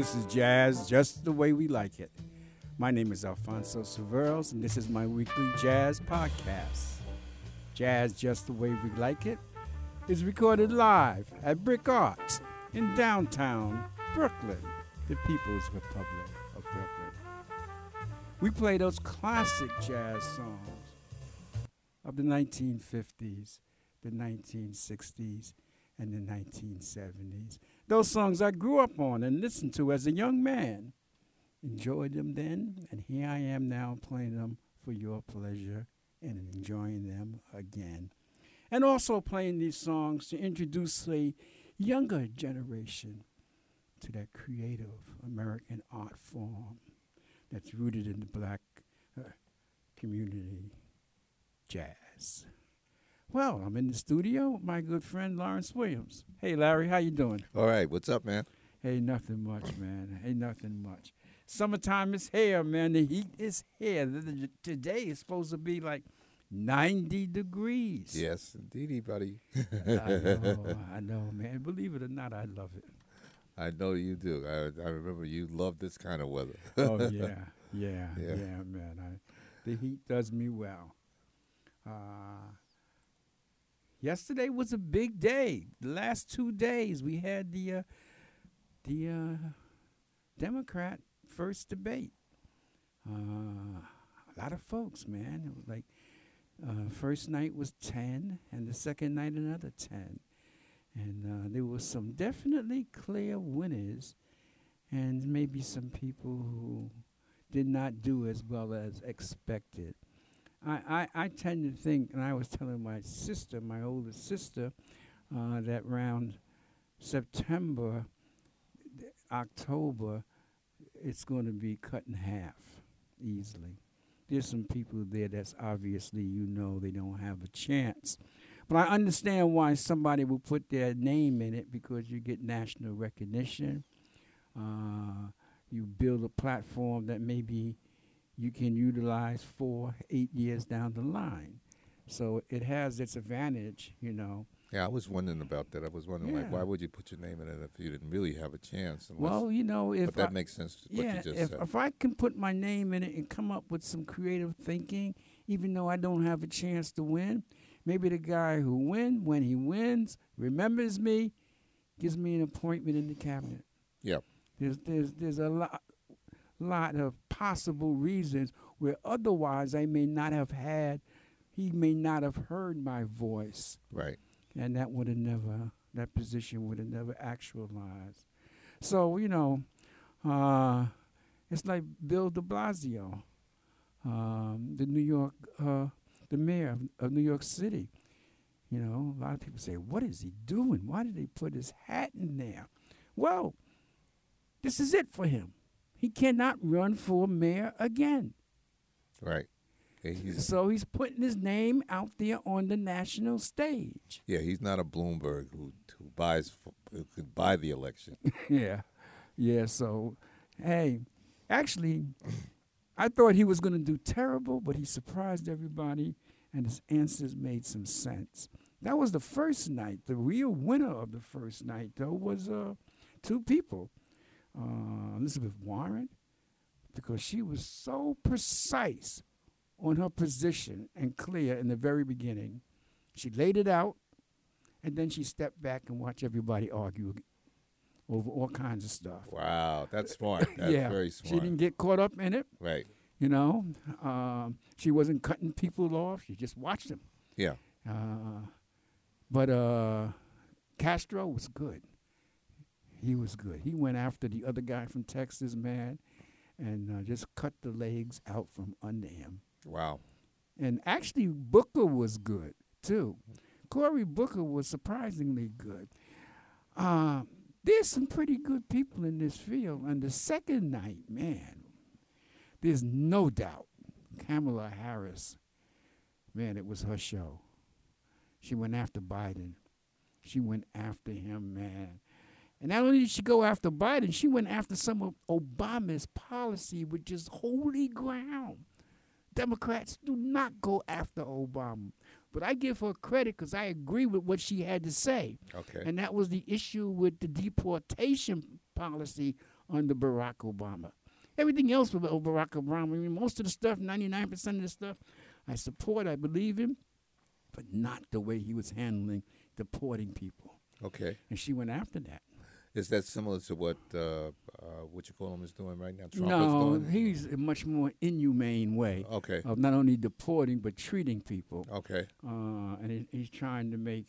This is Jazz Just the Way We Like It. My name is Alfonso Severos, and this is my weekly jazz podcast. Jazz Just the Way We Like It is recorded live at BRIC Arts in downtown Brooklyn, the People's Republic of Brooklyn. We play those classic jazz songs of the 1950s, the 1960s, and the 1970s. Those songs I grew up on and listened to as a young man. Enjoyed them then, and here I am now playing them for your pleasure and enjoying them again. And also playing these songs to introduce a younger generation to that creative American art form that's rooted in the black uh, community jazz. Well, I'm in the studio with my good friend Lawrence Williams. Hey, Larry, how you doing? All right, what's up, man? Hey, nothing much, man. Hey, nothing much. Summertime is here, man. The heat is here. Today is supposed to be like 90 degrees. Yes, indeedy, buddy. I know, I know, man. Believe it or not, I love it. I know you do. I, I remember you love this kind of weather. oh yeah, yeah, yeah, yeah man. I, the heat does me well. Uh, yesterday was a big day. The last two days we had the uh, the uh, Democrat first debate. Uh, a lot of folks, man. It was like uh, first night was ten, and the second night another ten, and uh, there was some definitely clear winners, and maybe some people who did not do as well as expected. I, I, I tend to think, and I was telling my sister, my older sister, uh, that around September, October, it's going to be cut in half easily. There's some people there that's obviously you know they don't have a chance. But I understand why somebody will put their name in it because you get national recognition. Uh, you build a platform that maybe you can utilize for eight years down the line. So it has its advantage, you know. Yeah, I was wondering about that. I was wondering, yeah. like, why would you put your name in it if you didn't really have a chance? Well, you know, if that I, makes sense. yeah, if, if I can put my name in it and come up with some creative thinking, even though I don't have a chance to win, maybe the guy who wins, when he wins remembers me, gives me an appointment in the cabinet. Yeah. There's there's there's a lot lot of possible reasons where otherwise I may not have had, he may not have heard my voice. Right. And that would have never, that position would have never actualized. So, you know, uh, it's like Bill de Blasio, um, the New York, uh, the mayor of, of New York City. You know, a lot of people say, what is he doing? Why did they put his hat in there? Well, this is it for him he cannot run for mayor again. Right. He's so he's putting his name out there on the national stage. Yeah, he's not a Bloomberg who who buys who could buy the election. yeah, yeah. So, hey, actually, I thought he was going to do terrible, but he surprised everybody, and his answers made some sense. That was the first night. The real winner of the first night, though, was uh, two people uh, Elizabeth Warren because she was so precise on her position and clear in the very beginning. She laid it out, and then she stepped back and watched everybody argue over all kinds of stuff. Wow, that's smart. That's yeah, very smart. She didn't get caught up in it. Right. You know, um, she wasn't cutting people off. She just watched them. Yeah. Uh, but uh, Castro was good. He was good. He went after the other guy from Texas, man, and uh, just cut the legs out from under him. Wow. And actually, Booker was good too. Cory Booker was surprisingly good. Uh, there's some pretty good people in this field. And the second night, man, there's no doubt Kamala Harris, man, it was her show. She went after Biden. She went after him, man. And not only did she go after Biden, she went after some of Obama's policy, which is holy ground. Democrats do not go after Obama. But I give her credit because I agree with what she had to say. Okay. And that was the issue with the deportation policy under Barack Obama. Everything else with Barack Obama, I mean, most of the stuff, 99% of the stuff, I support, I believe him, but not the way he was handling deporting people. Okay. And she went after that. Is that similar to what uh, uh, what you call him is doing right now? Trump no, is doing? he's a much more inhumane way Okay. of not only deporting but treating people. Okay. Uh, and he, he's trying to make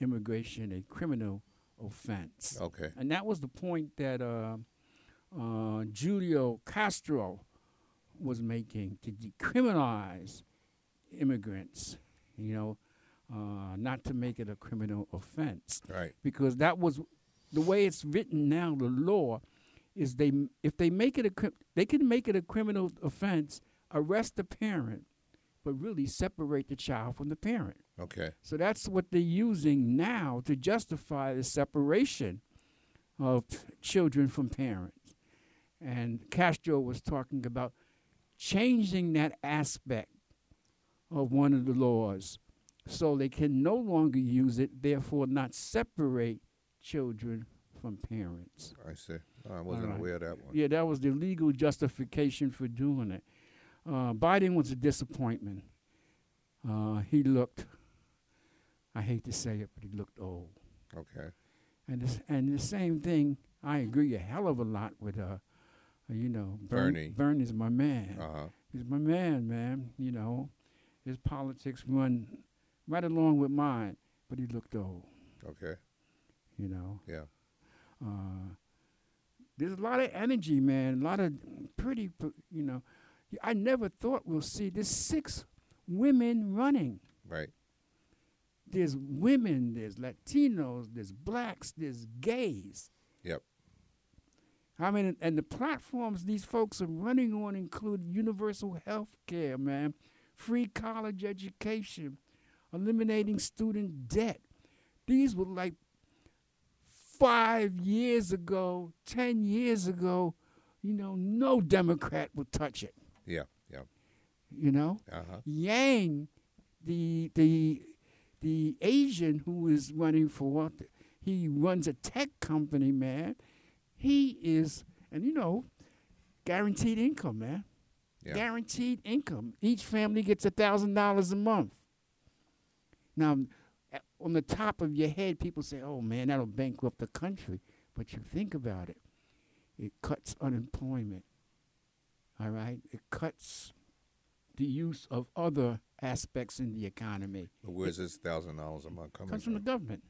immigration a criminal offense. Okay. And that was the point that uh, uh, Julio Castro was making to decriminalize immigrants, you know, uh, not to make it a criminal offense. Right. Because that was the way it's written now, the law is they if they make it a they can make it a criminal offense, arrest the parent, but really separate the child from the parent. Okay. So that's what they're using now to justify the separation of children from parents. And Castro was talking about changing that aspect of one of the laws so they can no longer use it, therefore, not separate children from parents. I see. I wasn't right. aware of that one. Yeah, that was the legal justification for doing it. Uh, Biden was a disappointment. Uh, he looked, I hate to say it, but he looked old. Okay. And this, and the same thing, I agree a hell of a lot with, uh, you know, Bern- Bernie. Bernie's my man. Uh huh. He's my man, man. You know, his politics run right along with mine, but he looked old. Okay. You know, Yeah. uh, there's a lot of energy, man. A lot of pretty, you know. I never thought we'll see. There's six women running. Right. There's women. There's Latinos. There's blacks. There's gays. Yep. I mean, and the platforms these folks are running on include universal health care, man, free college education, eliminating student debt. These were like five years ago, 10 years ago, you know, no Democrat would touch it, Yeah. Yeah. you know? Uh huh. Yang, the the the Asian who is running for, what he runs a tech company, man. He is, and you know, guaranteed income, man. Yeah. Guaranteed income. Each family gets a thousand dollars a month. Now, on the top of your head, people say, "Oh man, that'll bankrupt the country." But you think about it, it cuts unemployment. All right, it cuts the use of other aspects in the economy. Where's this thousand dollars a month coming comes from the government.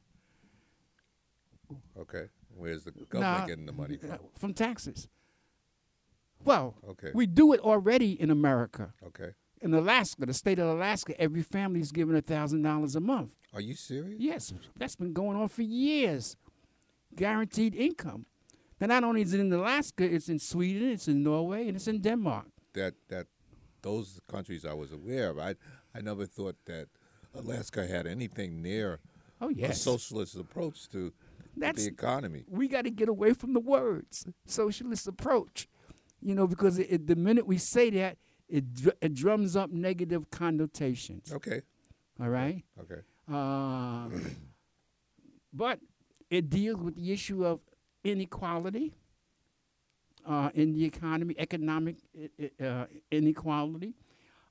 Okay. Where's the government Nah, getting the money from? From taxes. Well, Okay. we do it already in America. Okay. In Alaska, the state of Alaska, every family is given a thousand dollars a month. Are you serious? Yes, that's been going on for years. Guaranteed income. Now, not only is it in Alaska, it's in Sweden, it's in Norway, and it's in Denmark. That that those countries I was aware of. I I never thought that Alaska had anything near Oh a yes, socialist approach to That's- the economy. we got to get away from the words socialist approach. You know, because it, it, the minute we say that, it, dr- it drums up negative connotations. Okay. All right. Okay. Uh, but it deals with the issue of inequality uh, in the economy, economic uh, inequality.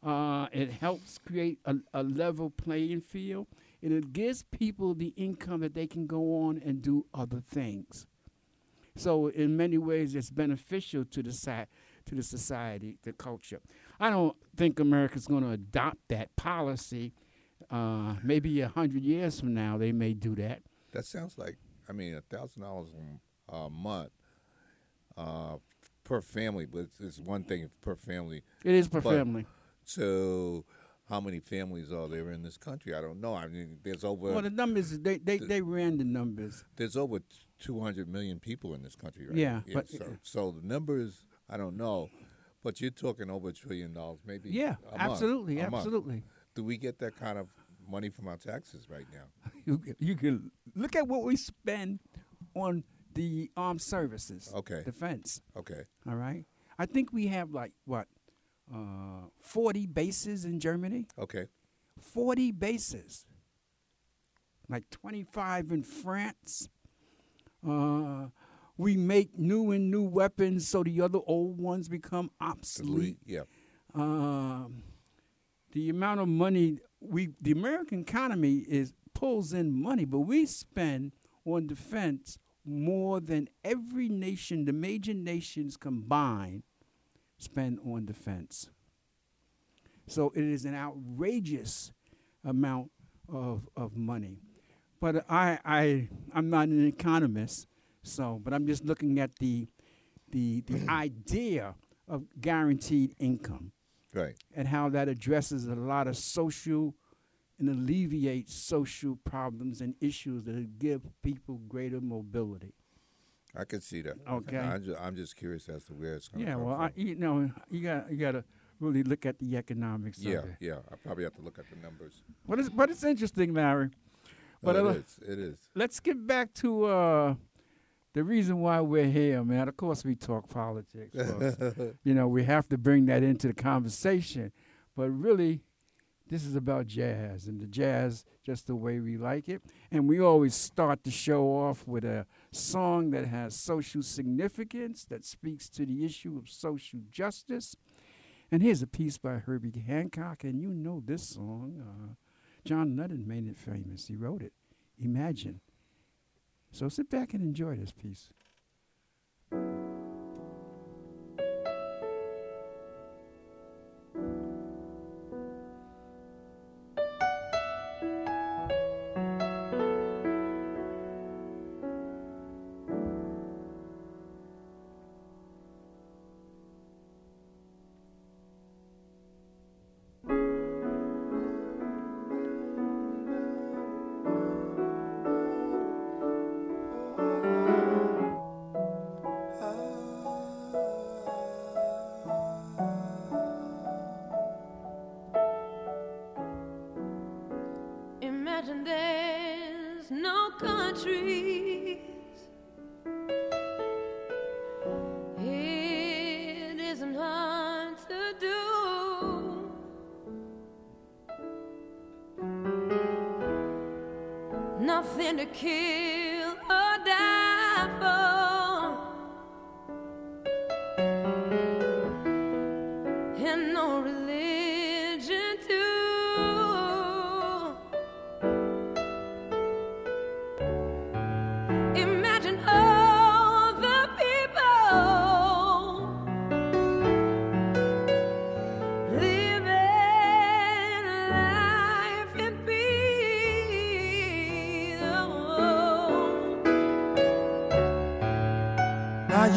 Uh, it helps create a, a level playing field, and it gives people the income that they can go on and do other things. So, in many ways, it's beneficial to the si- to the society, the culture. I don't think America's going to adopt that policy. Uh, maybe a hundred years from now, they may do that. That sounds like I mean a thousand dollars a month uh, per family, but it's, it's one thing per family. It is per But- family. So, how many families are there in this country? I don't know. I mean, there's over Well, the numbers they they, they ran the numbers. there's over 200 million people in this country, right? Yeah, but- so, so the numbers I don't know, but you're talking over a trillion dollars, maybe. Yeah, absolutely, month. absolutely. Do we get that kind of money from our taxes right now? You can- you can look at what we spend on the armed services, Okay. defense. Okay. All right, I think we have like what uh, forty bases in Germany. Okay. 40 bases, like 25 in France. Uh, we make new and new weapons so the other old ones become obsolete. Yeah. Um, the amount of money we, the American economy is pulls in money, but we spend on defense more than every nation, the major nations combined, spend on defense. So it is an outrageous amount of, of money. But I, I, I'm not an economist, so, but I'm just looking at the, the, the idea of guaranteed income Right. and how that addresses a lot of social and alleviates social problems and issues that give people greater mobility. I can see that. Okay. I'm just, I'm just curious as to where it's going Yeah, well. I, you know, you got you got to really look at the economics yeah, of it. yeah. I probably have to look at the numbers. But it's but it's interesting, Larry. But No, uh, it is. It is. let's get back to uh, the reason why we're here, man. Of course, we talk politics. you know, we have to bring that into the conversation. But really, this is about jazz, and the jazz just the way we like it. And we always start the show off with a song that has social significance, that speaks to the issue of social justice. And here's a piece by Herbie Hancock, and you know this song. Uh, John Lennon made it famous. He wrote it. Imagine. So sit back and enjoy this piece.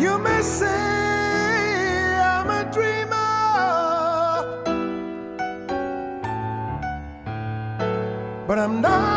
You may say I'm a dreamer, but I'm not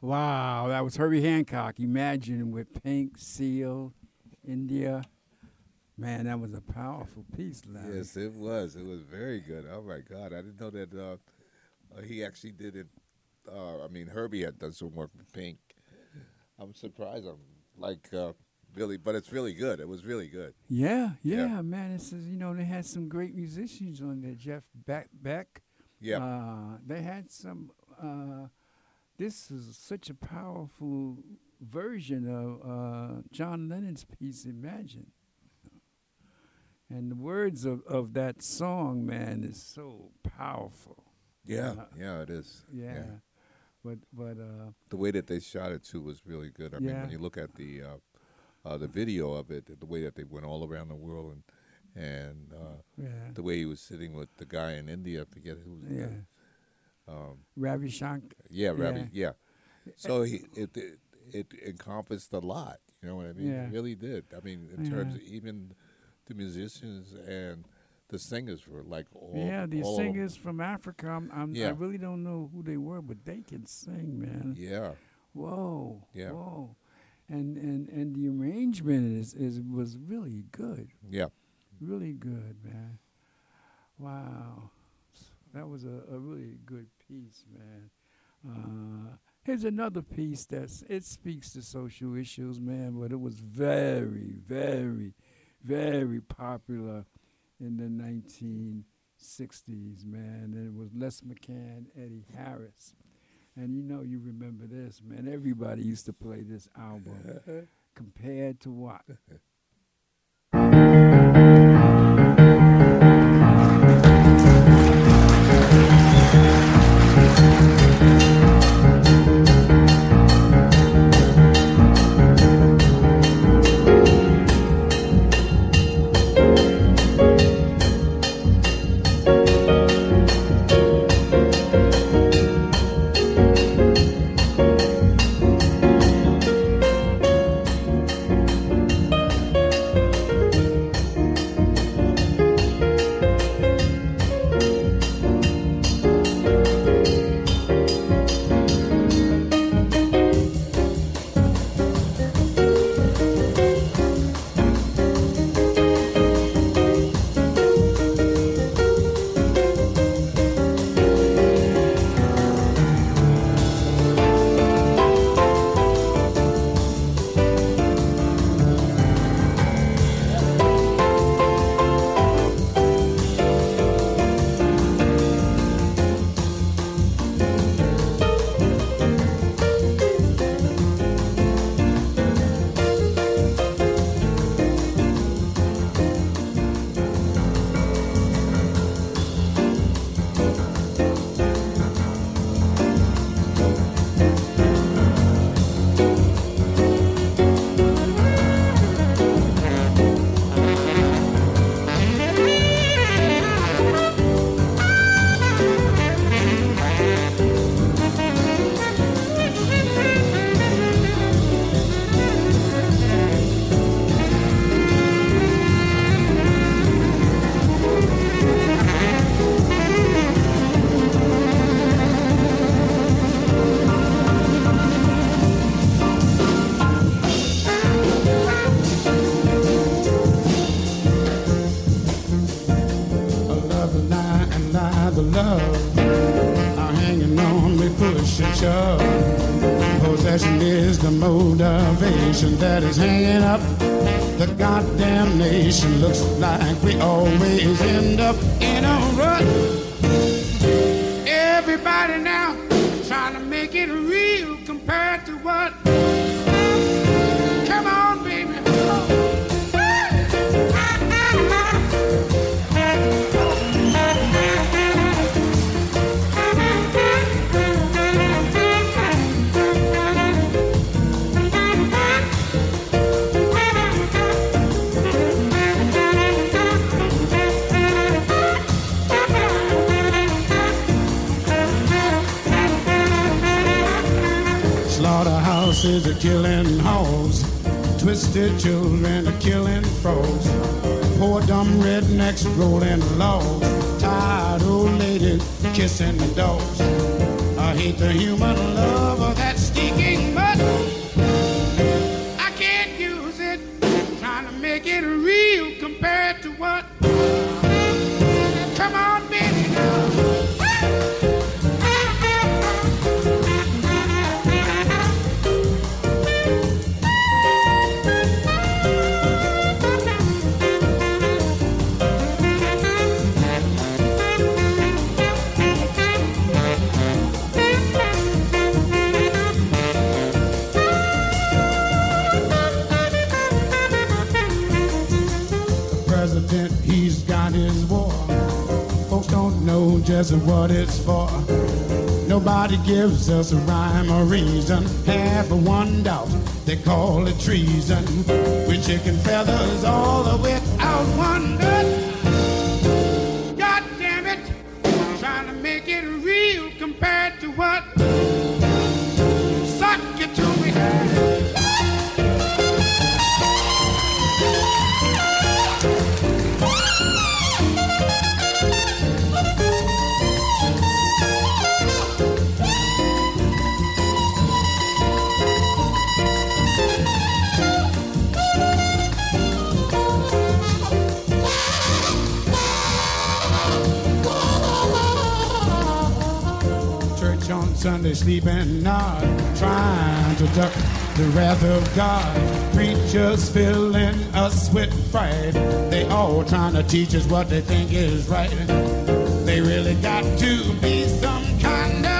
Wow, that was Herbie Hancock. Imagine with Pink, Seal, India. Man, that was a powerful piece, Larry. Yes, it was. It was very good. Oh my God, I didn't know that uh, uh, he actually did it. Uh, I mean, Herbie had done some work with Pink. I'm surprised. I'm like uh, Billy, but it's really good. It was really good. Yeah, yeah, Yeah. man. It says you know they had some great musicians on there. Jeff Beck, Beck. Yeah. Uh, they had some. This is such a powerful version of uh, John Lennon's piece. Imagine. And the words of, of that song, man, is so powerful. yeah, Uh, yeah, it is. Yeah. But but uh, The way that they shot it too was really good. I mean, when you look at the uh, uh, the video of it, the way that they went all around the world and and uh, yeah, the way he was sitting with the guy in India, I forget who. was yeah. Um, Ravi Shankar. yeah, Ravi. Yeah. Yeah. So he it, it it encompassed a lot. You know what I mean? Yeah. It really did. I mean, in terms of even the musicians and the singers were like all. Yeah, the all singers from Africa. I'm, I'm, I really don't know who they were, but they can sing, man. Yeah. Whoa. Yeah. Whoa. and and and the arrangement is is was really good, Yeah. really good, man. Wow, that was a, a really good piece, man. Uh, here's another piece that's it speaks to social issues, man, but it was very, very, very popular in the 1960s, man. And it was Les McCann, Eddie Harris. And you know, you remember this, man. Everybody used to play this album. Compared to what? lie the love. Are hanging on we push and shove possession is the motivation that is hanging up. The goddamn nation looks like we always end up in a rut. Everybody now trying to make it real compared to what killing hogs. Twisted children are killing frogs. Poor dumb rednecks rolling logs. Tired old ladies kissing the dogs. I hate the human love gives us a rhyme or reason. Of one doubt, they call it treason. We're chicken feathers all the way Sunday sleeping not, trying to duck the wrath of God. Preachers filling us with fright. They all trying to teach us what they think is right. They really got to be some kind of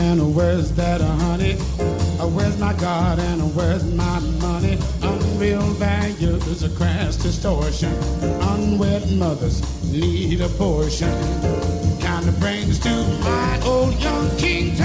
and where's that honey? Uh, Where's my God and uh, where's my money? Unreal values, a crass distortion. Unwed mothers need a portion. Kind of brings to my old young King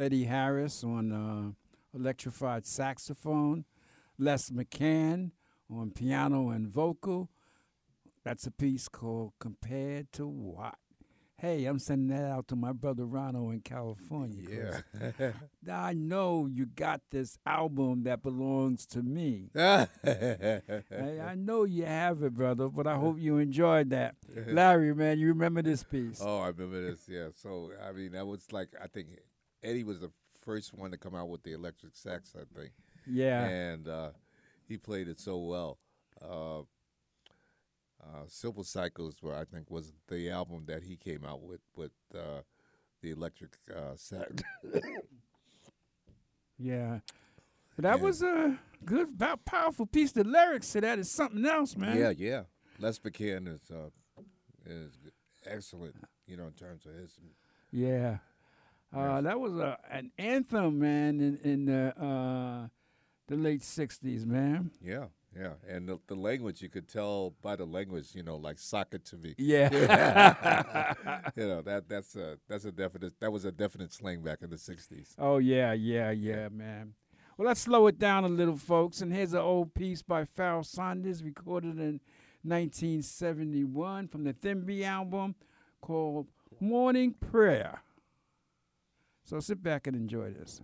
Eddie Harris on uh, electrified saxophone, Les McCann on piano and vocal. That's a piece called Compared to What? Hey, I'm sending that out to my brother Ronald in California. Yeah. I know you got this album that belongs to me. Hey, I know you have it, brother, but I hope you enjoyed that. Larry, man, you remember this piece? Oh, I remember this. Yeah. So I mean, that was like I think Eddie was the first one to come out with the electric sax. I think. yeah. And uh, he played it so well. Uh, uh, Simple Cycles, were I think was the album that he came out with with uh, the electric uh, sax. Yeah. That Yeah. was a good, powerful piece. The lyrics to that is something else, man. yeah, yeah. Les McCann is uh, is excellent. You know, in terms of his. Yeah. Uh, that was a, an anthem, man, in, in the uh, the late '60s, man. Yeah, yeah, and the, the language you could tell by the language, you know, like sock it to me. Yeah. you know that that's a that's a definite that was a definite slang back in the '60s. oh yeah, yeah, yeah, man. Well, let's slow it down a little, folks. And here's an old piece by Pharoah Sanders, recorded in 1971 from the Thembi album called Morning Prayer. So sit back and enjoy this.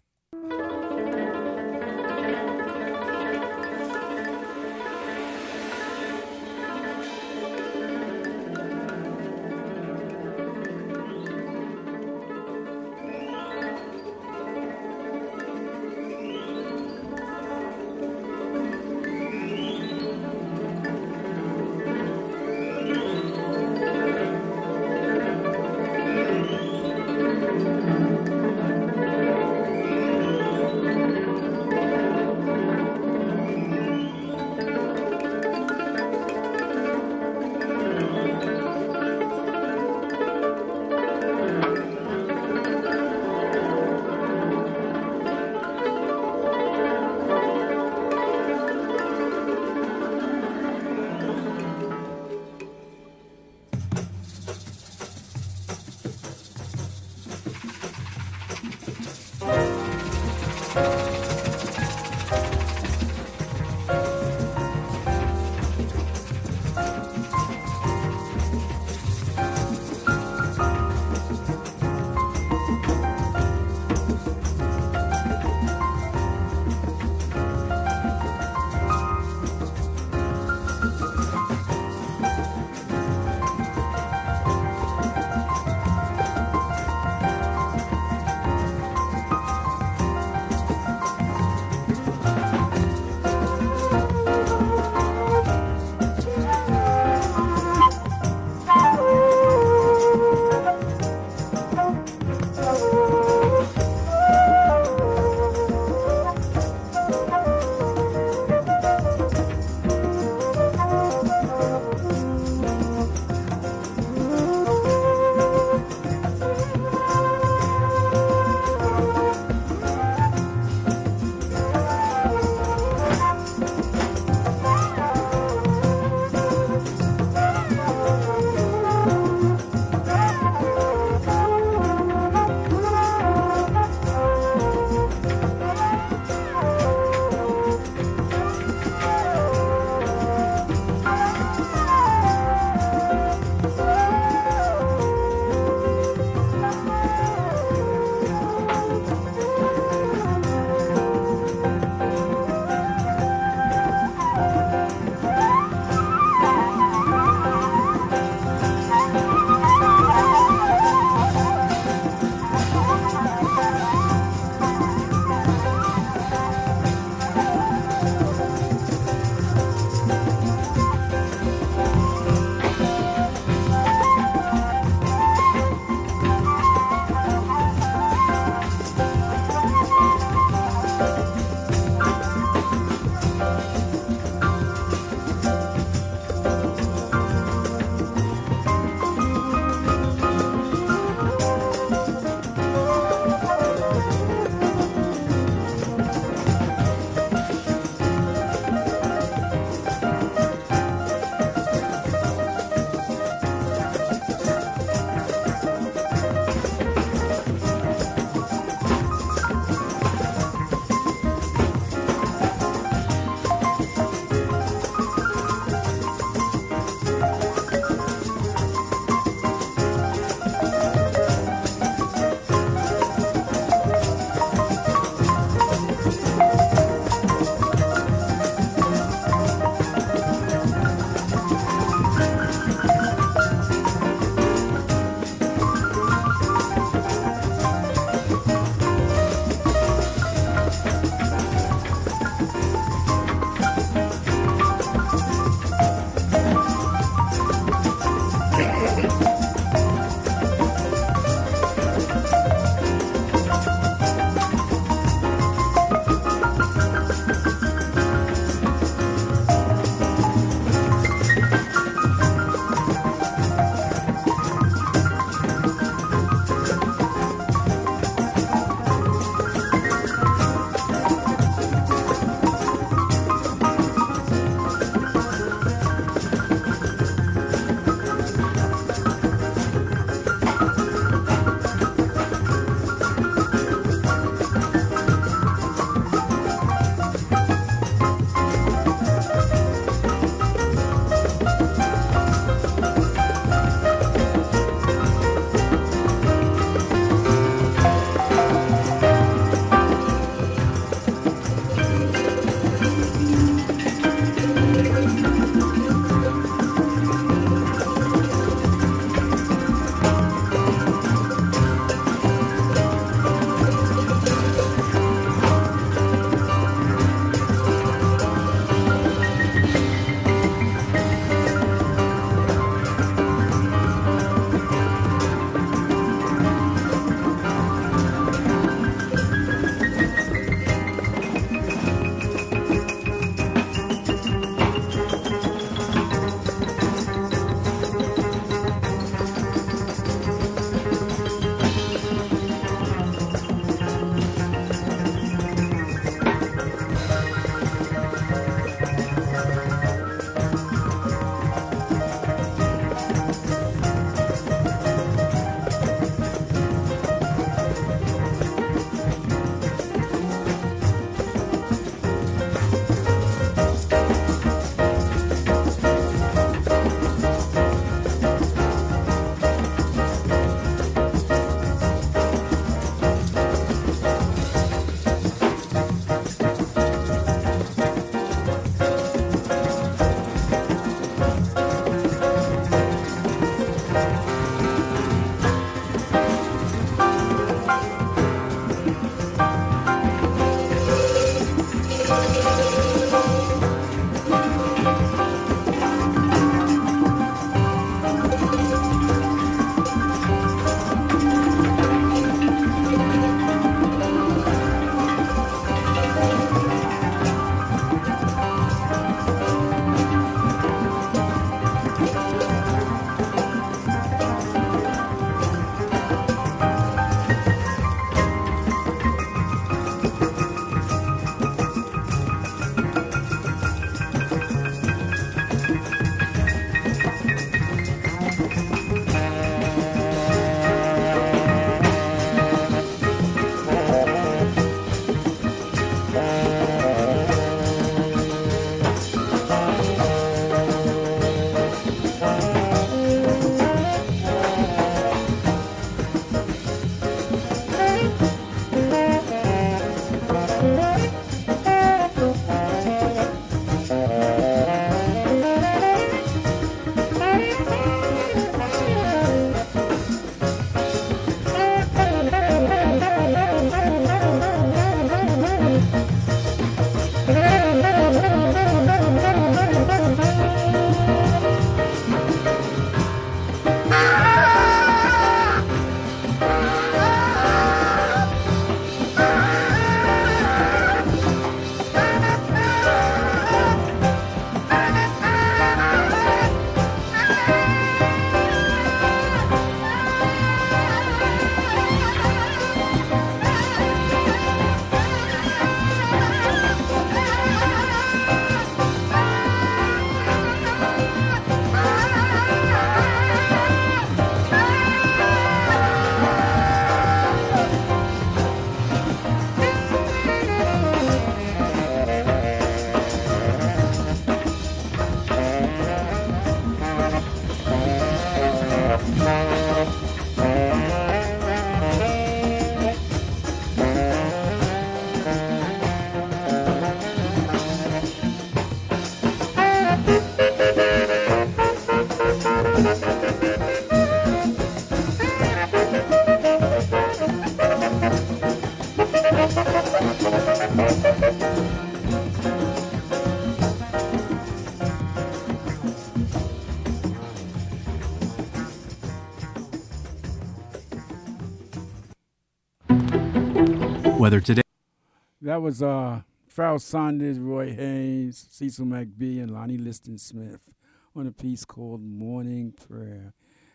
That was uh, Pharoah Sanders, Roy Haynes, Cecil McBee, and Lonnie Liston Smith on a piece called Morning Prayer.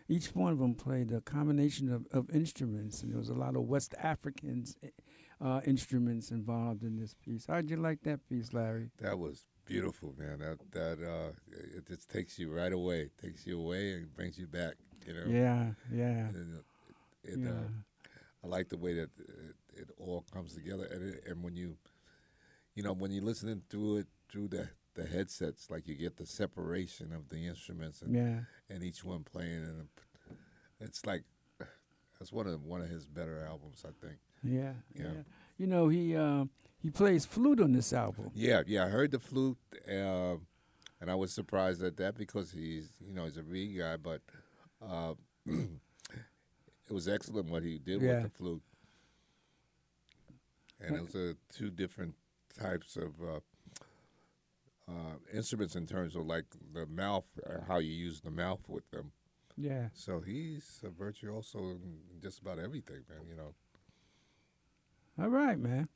Each one of them played a combination of, of instruments, and there was a lot of West African uh, instruments involved in this piece. How'd you like that piece, Larry? That was beautiful, man. That that uh, it just takes you right away, it takes you away, and brings you back. You know. Yeah, yeah, And, uh, it, yeah. uh, I like the way that it, all comes together, and it, and when you, you know, when you're listening through it through the the headsets, like you get the separation of the instruments and yeah. and each one playing, and it's like that's one of one of his better albums, I think. Yeah, yeah. Yeah. You know, he uh, he plays flute on this album. Yeah, yeah, I heard the flute, um, and I was surprised at that because he's, you know, he's a Reed guy, but uh, it was excellent what he did Yeah. with the flute. And those are two different types of uh, uh, instruments in terms of like the mouth, uh, how you use the mouth with them. Yeah. So he's a virtuoso in just about everything, man. You know. All right, man.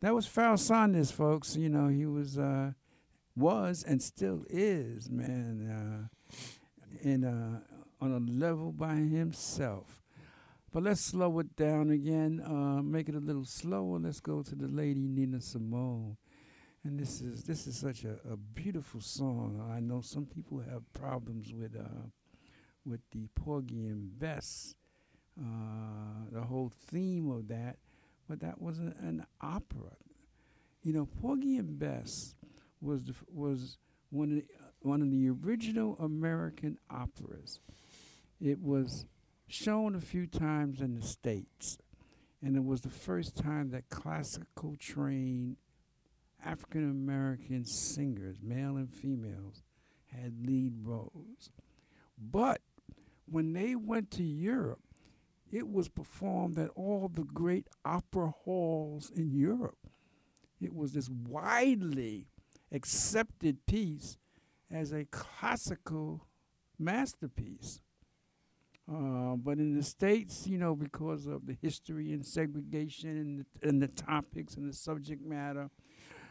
That was Pharoah Sanders, folks. You know, he was uh was and still is, man, uh in uh on a level by himself. But let's slow it down again, uh make it a little slower. Let's go to the lady Nina Simone. And this is this is such a, a beautiful song. I know some people have problems with uh with the Porgy and Bess, uh, the whole theme of that but that was an, an opera. You know, Porgy and Bess was the, was one of the, one of the original American operas. It was shown a few times in the states, and it was the first time that classical trained African American singers, male and females, had lead roles. But when they went to Europe, it was performed at all the great opera halls in Europe. It was this widely accepted piece as a classical masterpiece. Uh, but in the States, you know, because of the history and segregation and the, and the topics and the subject matter,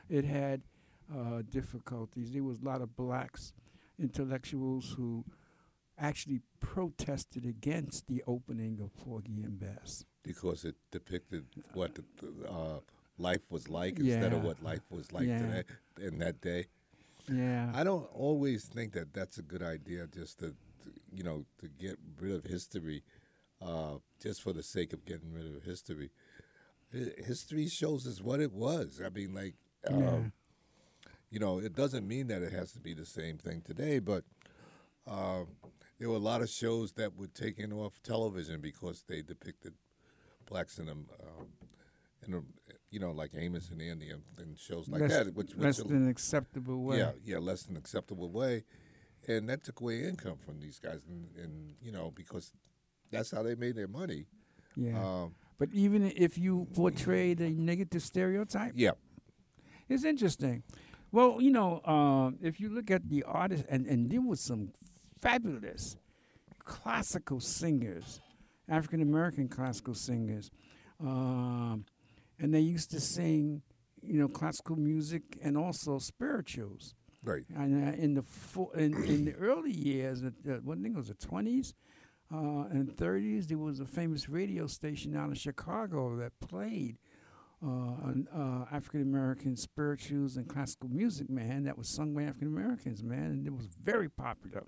it had uh, difficulties. There was a lot of blacks intellectuals who actually protested against the opening of Porgy and Bess. because it depicted what the, uh, life was like instead of what life was like Yeah. today in that day. Yeah. I don't always think that that's a good idea, just to, you know, to get rid of history, uh, just for the sake of getting rid of history. History shows us what it was. I mean, like, um, Yeah. you know, it doesn't mean that it has to be the same thing today, but uh, there were a lot of shows that were taken off television because they depicted blacks in them, um, in a, you know, like Amos and Andy and, and shows like less, that, which, which less than acceptable way. yeah, yeah, less than acceptable way, and that took away income from these guys, and, and you know because that's how they made their money. Yeah. Um, but even if you portrayed a negative stereotype, yeah, it's interesting. Well, you know, um, if you look at the artists, and, and there was some fabulous classical singers, African American classical singers, um, and they used to sing, you know, classical music and also spirituals. Right. And uh, in the fo- in, in the early years, uh, think it was the twenties uh, and thirties, there was a famous radio station out in Chicago that played uh, an, uh, African American spirituals and classical music, man, that was sung by African Americans, man, and it was very popular,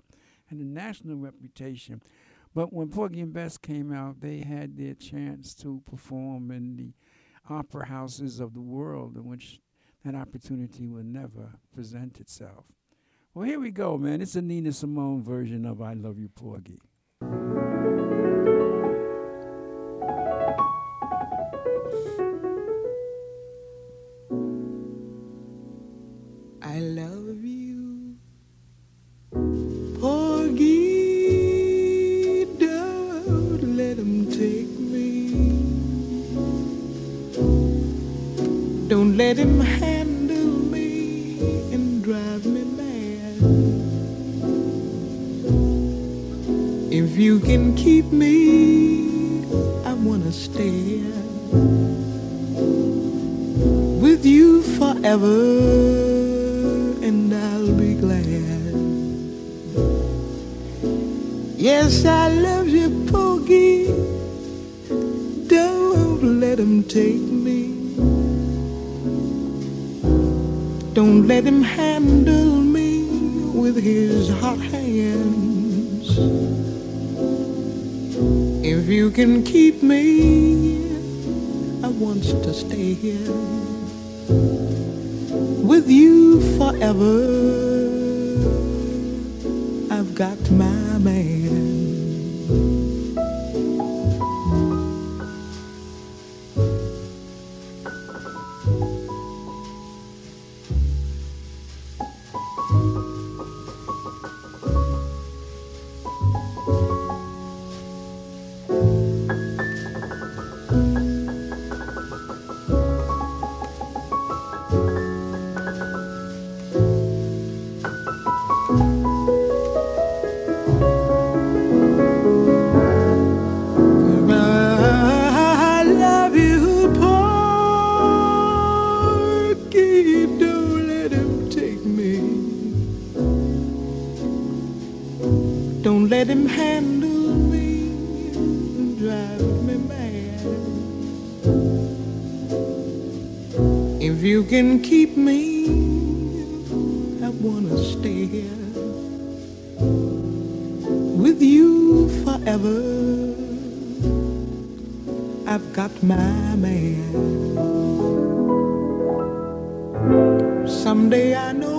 and a national reputation. But when Porgy and Bess came out, they had their chance to perform in the opera houses of the world, in which an opportunity will never present itself. Well, here we go, man. It's a Nina Simone version of I Love You, Porgy. I love you, Porgy. Don't let take me. Don't let him have. Let him handle me with his hot hands. If you can keep me, I want to stay here with you forever. I've got my man. Someday I know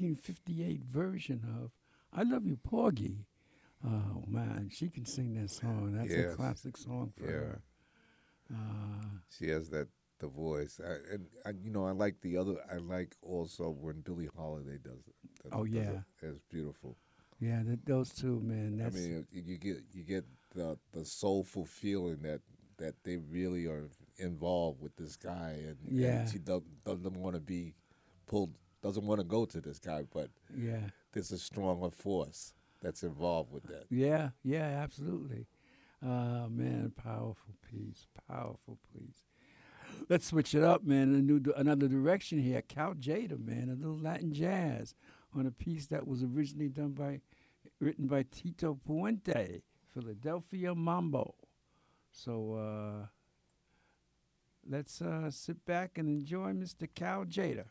1958 version of I Love You, Porgy. Oh, man, she can sing that song. That's Yes. a classic song for Yeah. her. Uh, She has that the voice, I, and I, you know, I like the other. I like also when Billie Holiday does it. does- Oh, yeah. it. it's beautiful. yeah, th- those two, man. That's, I mean, you get you get the the soulful feeling that that they really are involved with this guy, and, and Yeah. she doesn't doesn't want to be pulled, doesn't want to go to this guy, but yeah. there's a stronger force that's involved with that. Yeah, yeah, absolutely. Uh, man, powerful piece, powerful piece. Let's switch it up, man. A new, another direction here. Cal Tjader, man, a little Latin jazz on a piece that was originally done by, written by Tito Puente, Philadelphia Mambo. So uh, let's uh, sit back and enjoy Mr. Cal Tjader.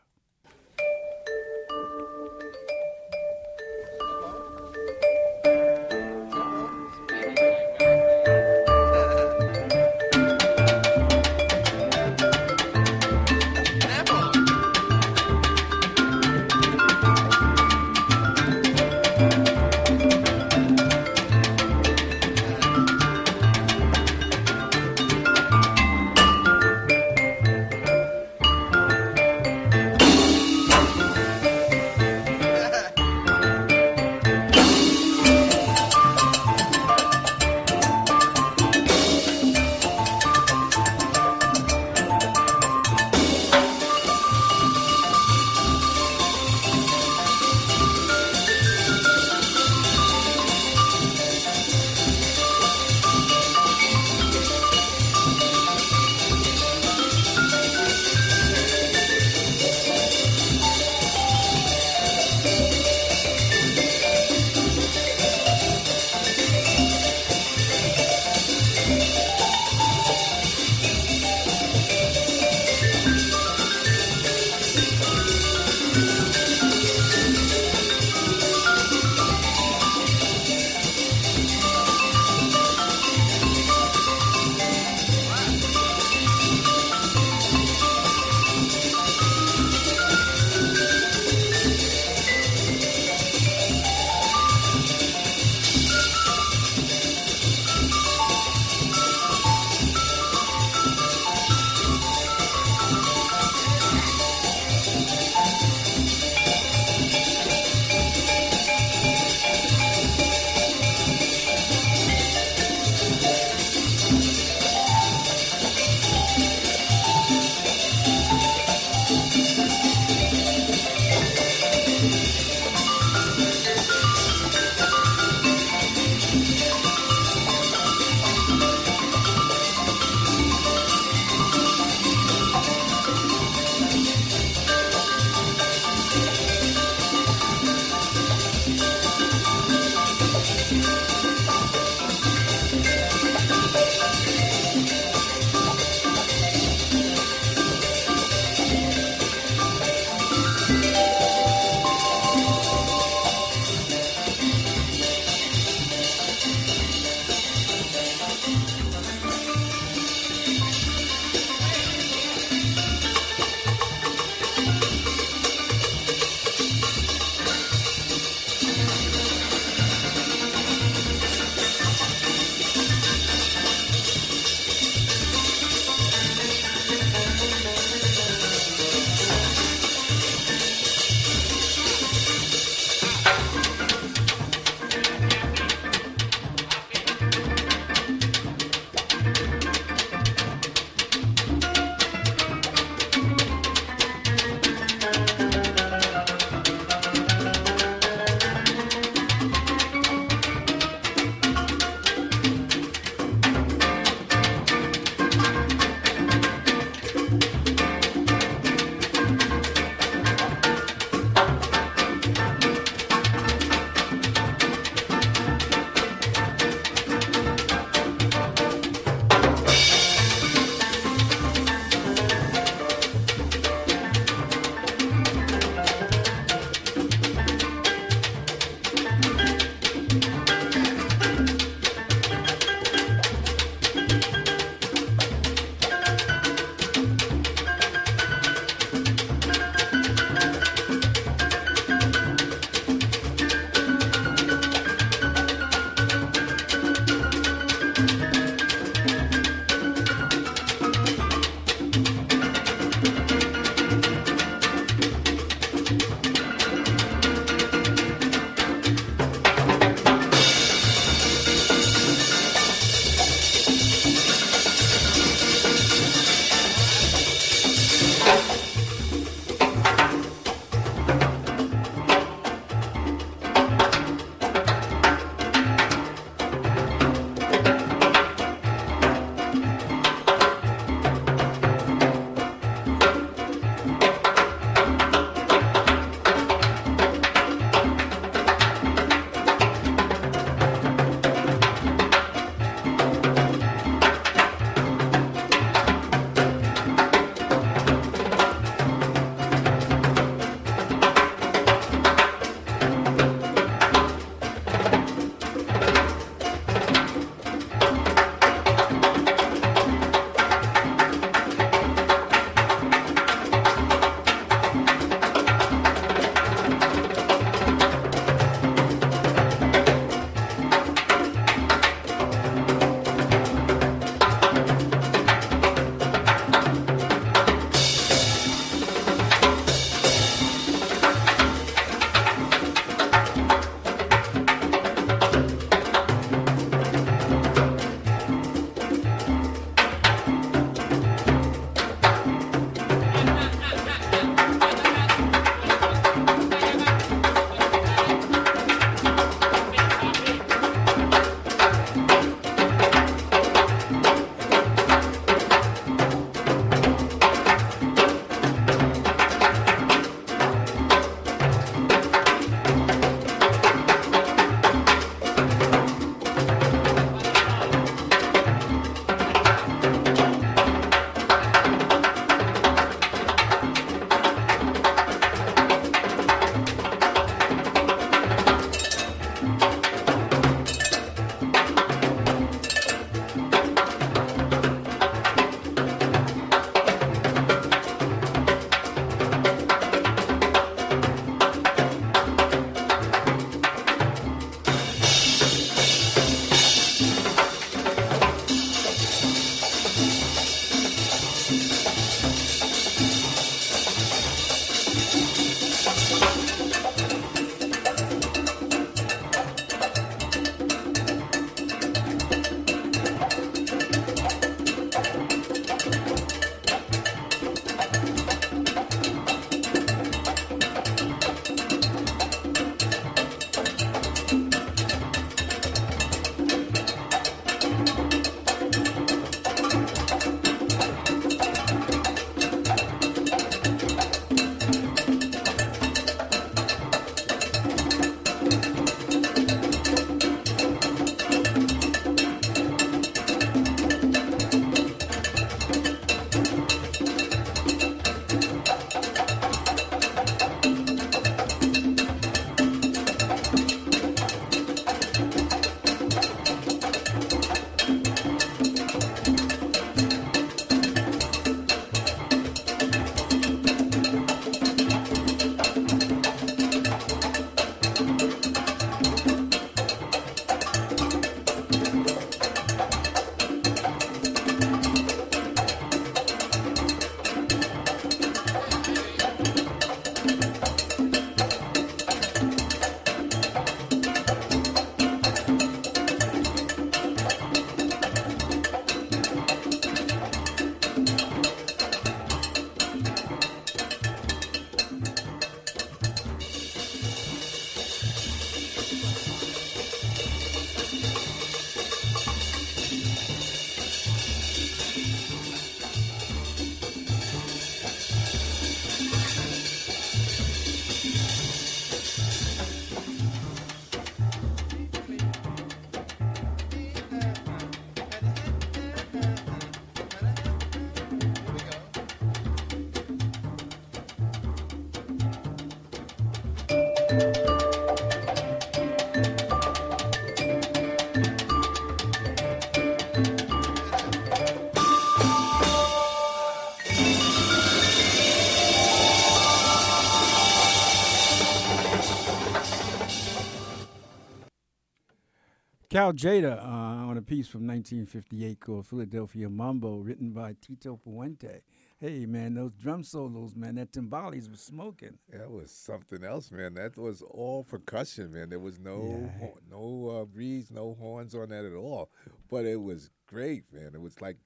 Cal Tjader uh, on a piece from 1958 called Philadelphia Mambo, written by Tito Puente. Hey, man, those drum solos, man, that timbales was smoking. That was something else, man. That was all percussion, man. There was no Yeah. no uh, breeze, no horns on that at all. But it was great, man. It was like,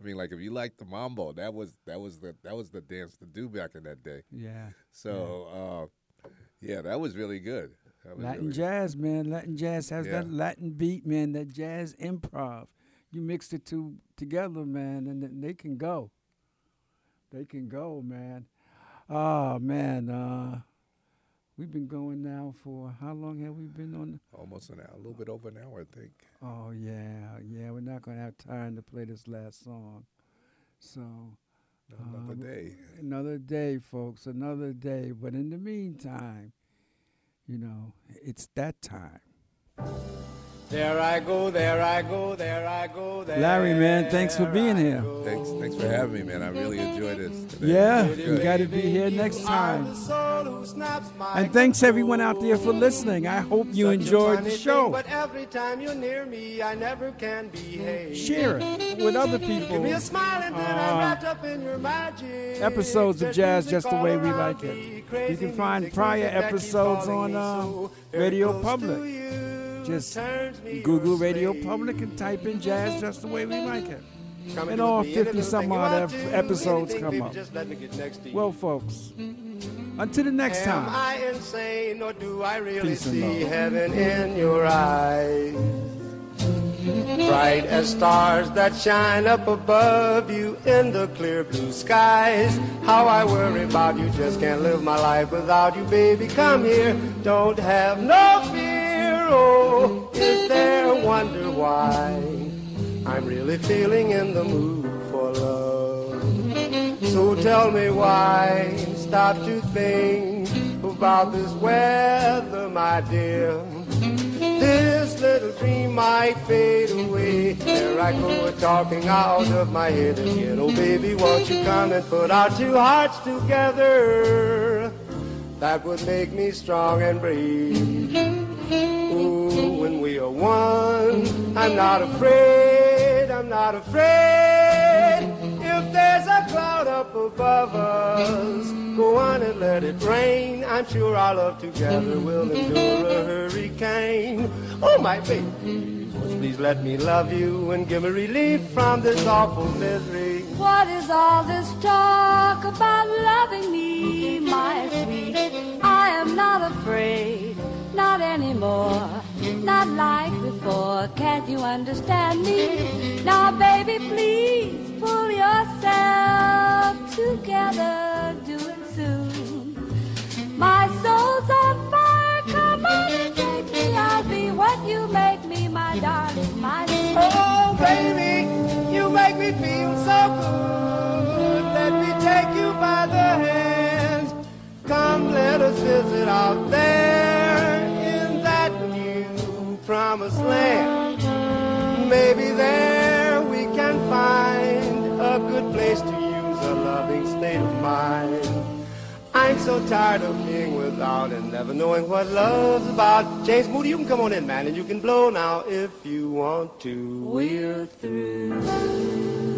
I mean, like if you like the mambo, that was that was the that was the dance to do back in that day. Yeah. So, uh, yeah, that was really good. Latin jazz, man. Latin jazz has that Latin beat, man. That jazz improv. You mix the two together, man, and they can go. They can go, man. Oh man, uh, we've been going now for how long have we been on? almost an hour, a little bit over an hour, I think. Oh yeah, yeah. We're not gonna have time to play this last song, so Another Um, day. another day, folks. Another day. But in the meantime, you know, it's that time. There I go, there I go, there I go, there Larry, man, thanks for being here. Thanks, thanks for having me, man. I really enjoyed this. Today. Yeah, you got to be here next time. the soul who snaps my And thanks everyone out there for listening. I hope you enjoyed the show. but every time you're near me, I never can behave. Share it with other Give me people. a smile and then Uh, I'm wrapped up in your magic. Episodes of Jazz Just the Way We Like It. You can find prior music that keeps episodes on uh, Radio close to Public. Just Google Radio. Public and type in Jazz Just the Way We Like It. Come and all with me, any 50 little some odd ep- episodes anything, come up. Just let me get next to you. Well, folks, until the next Am time. I insane or do I really Peace see heaven in your eyes? Bright as stars that shine up above you in the clear blue skies. How I worry about you, just can't live my life without you, baby. Come here, don't have no fear. Is there a wonder why I'm really feeling in the mood for love? So tell me why stop to think about this weather, my dear. This little dream might fade away. There I go talking out of my head again. Oh baby, won't you come and put our two hearts together? That would make me strong and brave. Are one, I'm not afraid, I'm not afraid. If there's a cloud up above us, go on and let it rain. I'm sure our love together will endure a hurricane. Oh, my baby, please let me love you and give me relief from this awful misery. What is all this talk about loving me, my sweet? I am not afraid, not anymore, not like before. Can't you understand me? Now, baby, please pull yourself together, do it soon. My soul's on fire, come on and take me. I'll be what you make me, my darling, my sweet. Oh, baby, you make me feel so good. Let me take you by the hand. Come, let us visit out there promised land. Maybe there we can find a good place to use a loving state of mind. I'm so tired of being without and never knowing what love's about. James Moody, you can come on in, man, and you can blow now if you want to. We're through.